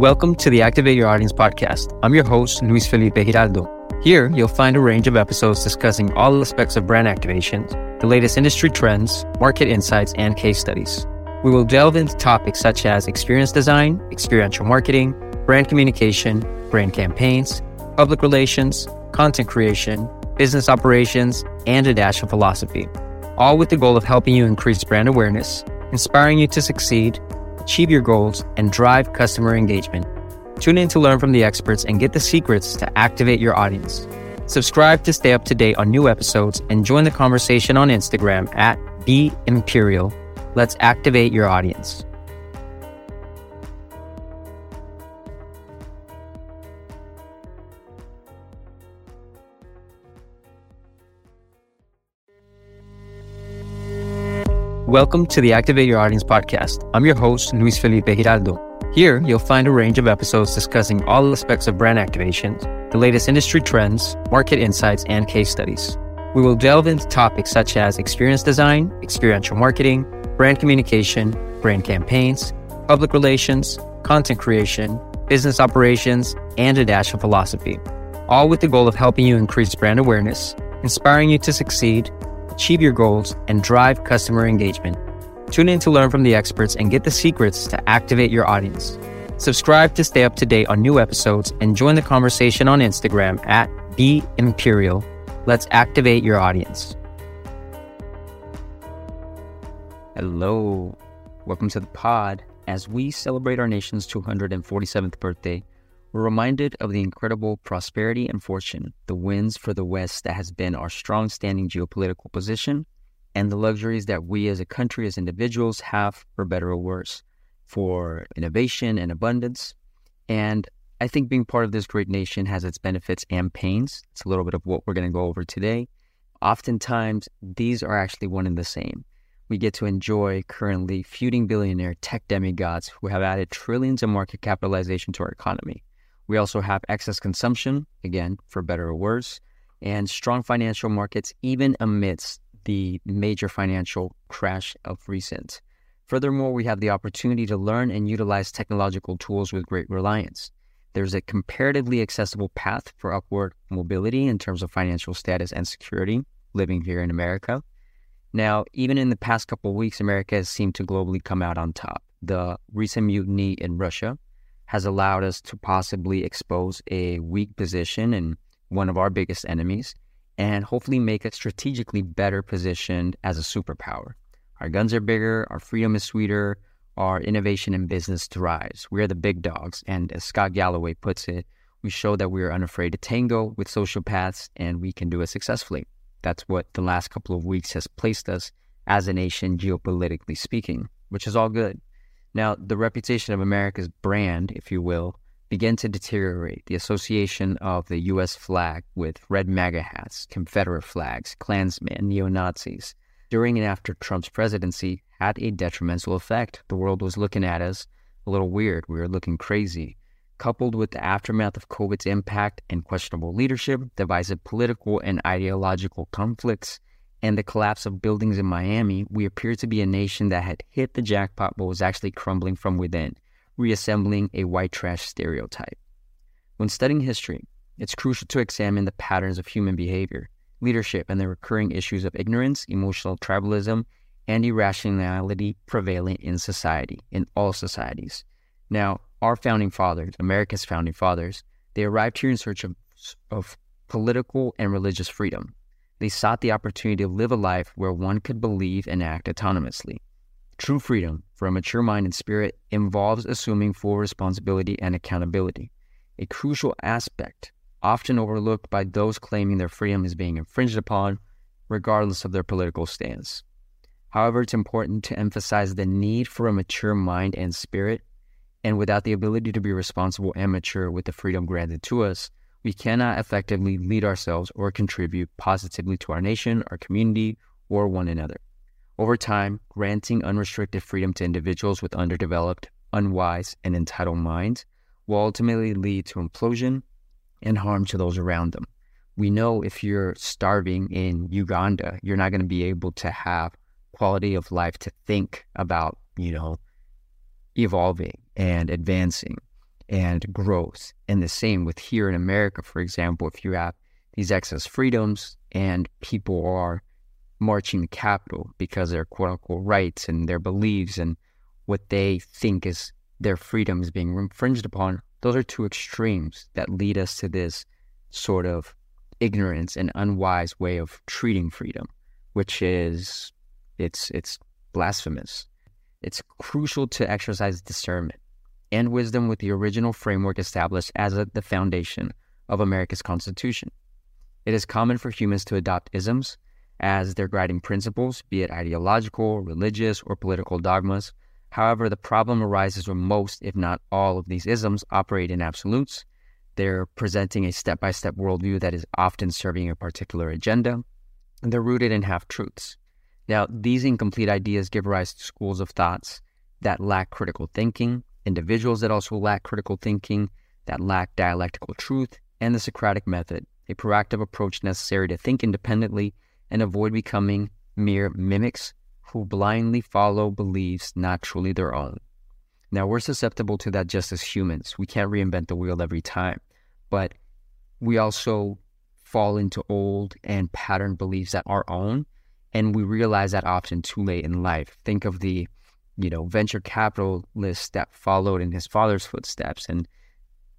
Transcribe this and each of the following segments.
Welcome to the Activate Your Audience podcast. I'm your host, Luis Felipe Giraldo. Here, you'll find a range of episodes discussing all aspects of brand activation, the latest industry trends, market insights, and case studies. We will delve into topics such as experience design, experiential marketing, brand communication, brand campaigns, public relations, content creation, business operations, and a dash of philosophy, all with the goal of helping you increase brand awareness, inspiring you to succeed, achieve your goals, and drive customer engagement. Tune in to learn from the experts and get the secrets to activate your audience. Subscribe to stay up to date on new episodes and join the conversation on Instagram at Be Imperial. Let's activate your audience. Welcome to the Activate Your Audience podcast. I'm your host, Luis Felipe Giraldo. Here, you'll find a range of episodes discussing all aspects of brand activation, the latest industry trends, market insights, and case studies. We will delve into topics such as experience design, experiential marketing, brand communication, brand campaigns, public relations, content creation, business operations, and a dash of philosophy, all with the goal of helping you increase brand awareness, inspiring you to succeed, achieve your goals, and drive customer engagement. Tune in to learn from the experts and get the secrets to activate your audience. Subscribe to stay up to date on new episodes and join the conversation on Instagram at Be Imperial. Let's activate your audience. Hello. Welcome to the pod. As we celebrate our nation's 247th birthday, we're reminded of the incredible prosperity and fortune, the wins for the West that has been our strong standing geopolitical position and the luxuries that we as a country, as individuals, have for better or worse, for innovation and abundance. And I think being part of this great nation has its benefits and pains. It's a little bit of what we're going to go over today. Oftentimes, these are actually one and the same. We get to enjoy currently feuding billionaire tech demigods who have added trillions of market capitalization to our economy. We also have excess consumption, again, for better or worse, and strong financial markets, even amidst the major financial crash of recent. Furthermore, we have the opportunity to learn and utilize technological tools with great reliance. There's a comparatively accessible path for upward mobility in terms of financial status and security living here in America. Now, even in the past couple weeks, America has seemed to globally come out on top. The recent mutiny in Russia has allowed us to possibly expose a weak position in one of our biggest enemies and hopefully make us strategically better positioned as a superpower. Our guns are bigger, our freedom is sweeter, our innovation and business thrives. We are the big dogs, and as Scott Galloway puts it, we show that we are unafraid to tango with sociopaths and we can do it successfully. That's what the last couple of weeks has placed us as a nation, geopolitically speaking, which is all good. Now, the reputation of America's brand, if you will, began to deteriorate. The association of the U.S. flag with red MAGA hats, Confederate flags, Klansmen, neo Nazis during and after Trump's presidency had a detrimental effect. The world was looking at us a little weird. We were looking crazy. Coupled with the aftermath of COVID's impact and questionable leadership, divisive political and ideological conflicts, and the collapse of buildings in Miami, we appeared to be a nation that had hit the jackpot but was actually crumbling from within reassembling a white trash stereotype. When studying history, it's crucial to examine the patterns of human behavior, leadership, and the recurring issues of ignorance, emotional tribalism, and irrationality prevalent in society, in all societies. Now, our founding fathers, America's founding fathers, they arrived here in search of, of political and religious freedom. They sought the opportunity to live a life where one could believe and act autonomously. True freedom for a mature mind and spirit involves assuming full responsibility and accountability, a crucial aspect often overlooked by those claiming their freedom is being infringed upon, regardless of their political stance. However, it's important to emphasize the need for a mature mind and spirit, and without the ability to be responsible and mature with the freedom granted to us, we cannot effectively lead ourselves or contribute positively to our nation, our community, or one another. Over time, granting unrestricted freedom to individuals with underdeveloped, unwise, and entitled minds will ultimately lead to implosion and harm to those around them. We know if you're starving in Uganda, you're not going to be able to have quality of life to think about, you know, evolving and advancing. And growth. And the same with here in America, for example, if you have these excess freedoms and people are marching the Capitol because their quote unquote rights and their beliefs and what they think is their freedom is being infringed upon, those are two extremes that lead us to this sort of ignorance and unwise way of treating freedom, which is it's it's blasphemous. It's crucial to exercise discernment and wisdom with the original framework established as a, the foundation of America's Constitution. It is common for humans to adopt isms as their guiding principles, be it ideological, religious, or political dogmas. However, the problem arises when most, if not all, of these isms operate in absolutes. They're presenting a step by step worldview that is often serving a particular agenda, and they're rooted in half truths. Now, these incomplete ideas give rise to schools of thoughts that lack critical thinking, individuals that also lack critical thinking, that lack dialectical truth, and the Socratic method, a proactive approach necessary to think independently and avoid becoming mere mimics who blindly follow beliefs not truly their own. Now, we're susceptible to that just as humans. We can't reinvent the wheel every time, but we also fall into old and patterned beliefs that are our own, and we realize that often too late in life. Think of the, you know, venture capitalist that followed in his father's footsteps and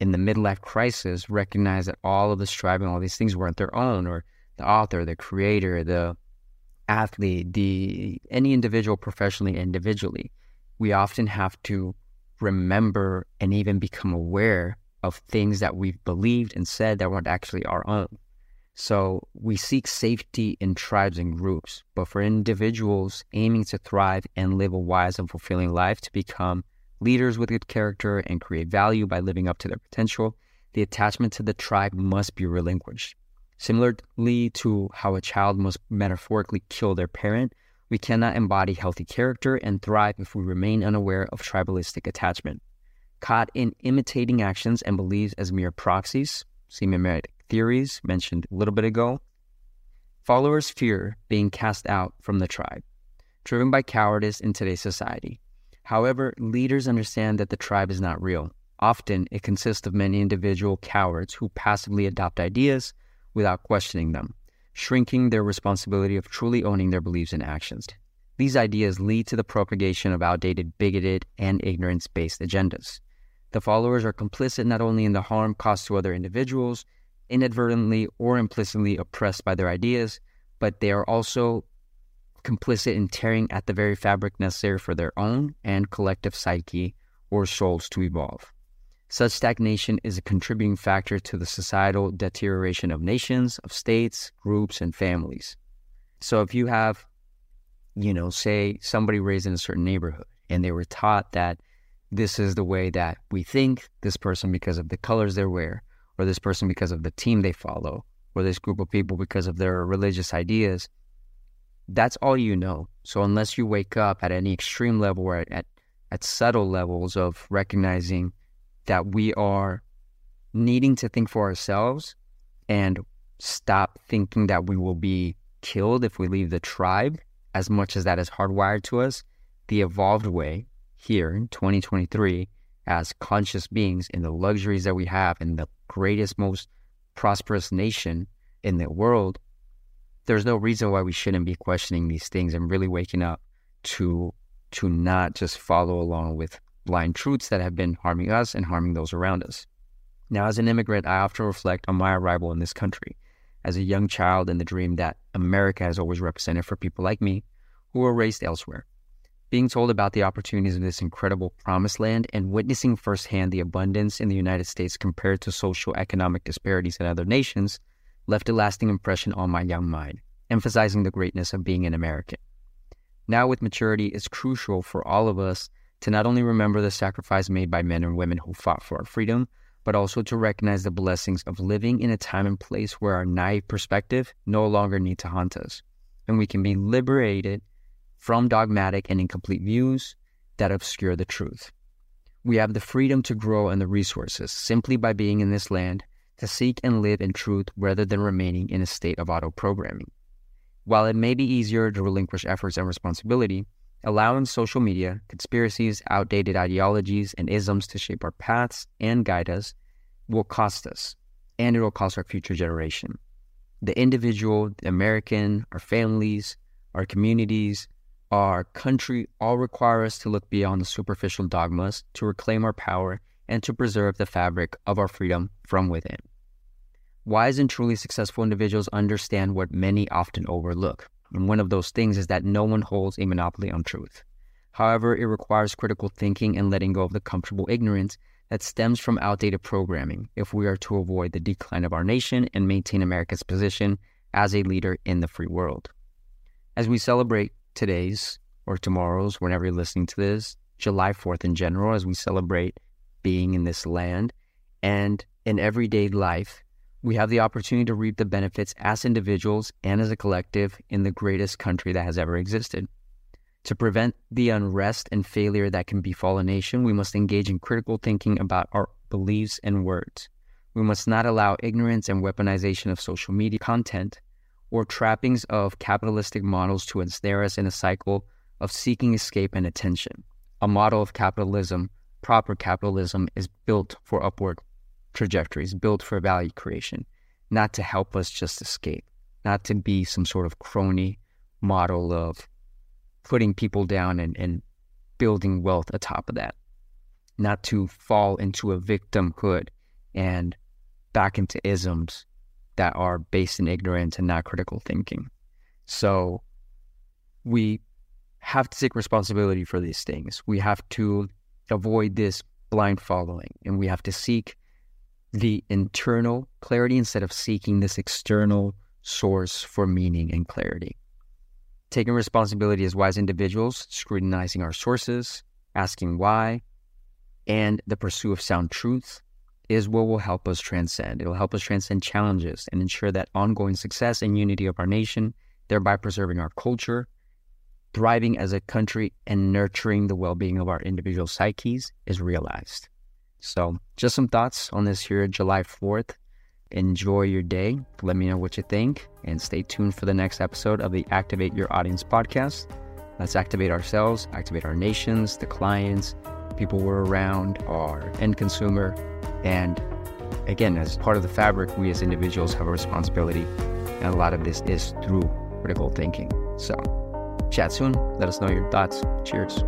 in the midlife crisis recognize that all of the striving, all these things weren't their own, or the author, the creator, the athlete, the any individual professionally, individually, we often have to remember and even become aware of things that we've believed and said that weren't actually our own. So we seek safety in tribes and groups, but for individuals aiming to thrive and live a wise and fulfilling life to become leaders with good character and create value by living up to their potential, the attachment to the tribe must be relinquished. Similarly to how a child must metaphorically kill their parent, we cannot embody healthy character and thrive if we remain unaware of tribalistic attachment. Caught in imitating actions and beliefs as mere proxies, see mimetic theories mentioned a little bit ago, followers fear being cast out from the tribe, driven by cowardice in today's society. However, leaders understand that the tribe is not real. Often, it consists of many individual cowards who passively adopt ideas, without questioning them, shrinking their responsibility of truly owning their beliefs and actions. These ideas lead to the propagation of outdated, bigoted, and ignorance based agendas. The followers are complicit not only in the harm caused to other individuals, inadvertently or implicitly oppressed by their ideas, but they are also complicit in tearing at the very fabric necessary for their own and collective psyche or souls to evolve. Such stagnation is a contributing factor to the societal deterioration of nations, of states, groups, and families. So if you have, you know, say somebody raised in a certain neighborhood and they were taught that this is the way that we think, this person because of the colors they wear, or this person because of the team they follow, or this group of people because of their religious ideas, that's all you know. So unless you wake up at any extreme level or at, at, subtle levels of recognizing that we are needing to think for ourselves and stop thinking that we will be killed if we leave the tribe, as much as that is hardwired to us, the evolved way here in 2023 as conscious beings in the luxuries that we have in the greatest, most prosperous nation in the world, there's no reason why we shouldn't be questioning these things and really waking up to to not just follow along with blind truths that have been harming us and harming those around us. Now, as an immigrant, I often reflect on my arrival in this country as a young child and the dream that America has always represented for people like me who were raised elsewhere. Being told about the opportunities of this incredible promised land and witnessing firsthand the abundance in the United States compared to social economic disparities in other nations left a lasting impression on my young mind, emphasizing the greatness of being an American. Now, with maturity, it's crucial for all of us to not only remember the sacrifice made by men and women who fought for our freedom, but also to recognize the blessings of living in a time and place where our naive perspective no longer need to haunt us, and we can be liberated from dogmatic and incomplete views that obscure the truth. We have the freedom to grow and the resources simply by being in this land to seek and live in truth rather than remaining in a state of auto programming. While it may be easier to relinquish efforts and responsibility, Allowing social media, conspiracies, outdated ideologies, and isms to shape our paths and guide us will cost us, and it will cost our future generation. The individual, the American, our families, our communities, our country all require us to look beyond the superficial dogmas to reclaim our power and to preserve the fabric of our freedom from within. Wise and truly successful individuals understand what many often overlook. And one of those things is that no one holds a monopoly on truth. However, it requires critical thinking and letting go of the comfortable ignorance that stems from outdated programming if we are to avoid the decline of our nation and maintain America's position as a leader in the free world. As we celebrate today's or tomorrow's, whenever you're listening to this, July 4th in general, as we celebrate being in this land and in everyday life, we have the opportunity to reap the benefits as individuals and as a collective in the greatest country that has ever existed. To prevent the unrest and failure that can befall a nation, we must engage in critical thinking about our beliefs and words. We must not allow ignorance and weaponization of social media content or trappings of capitalistic models to ensnare us in a cycle of seeking escape and attention. A model of capitalism, proper capitalism, is built for upward trajectories, built for value creation, not to help us just escape, not to be some sort of crony model of putting people down and, and building wealth atop of that, not to fall into a victimhood and back into isms that are based in ignorance and not critical thinking. So we have to take responsibility for these things. We have to avoid this blind following and we have to seek the internal clarity instead of seeking this external source for meaning and clarity taking responsibility as wise individuals, scrutinizing our sources, asking why, and the pursuit of sound truth is what will help us transcend. It will help us transcend challenges and ensure that ongoing success and unity of our nation, thereby preserving our culture, thriving as a country, and nurturing the well being of our individual psyches is realized. So, just some thoughts on this here July 4th Enjoy your day. Let me know what you think and stay tuned for the next episode of the Activate Your Audience podcast. Let's activate ourselves, activate our nations, the clients, people we're around, our end consumer. And again, as part of the fabric, we as individuals have a responsibility. And a lot of this is through critical thinking. So, chat soon. Let us know your thoughts. Cheers.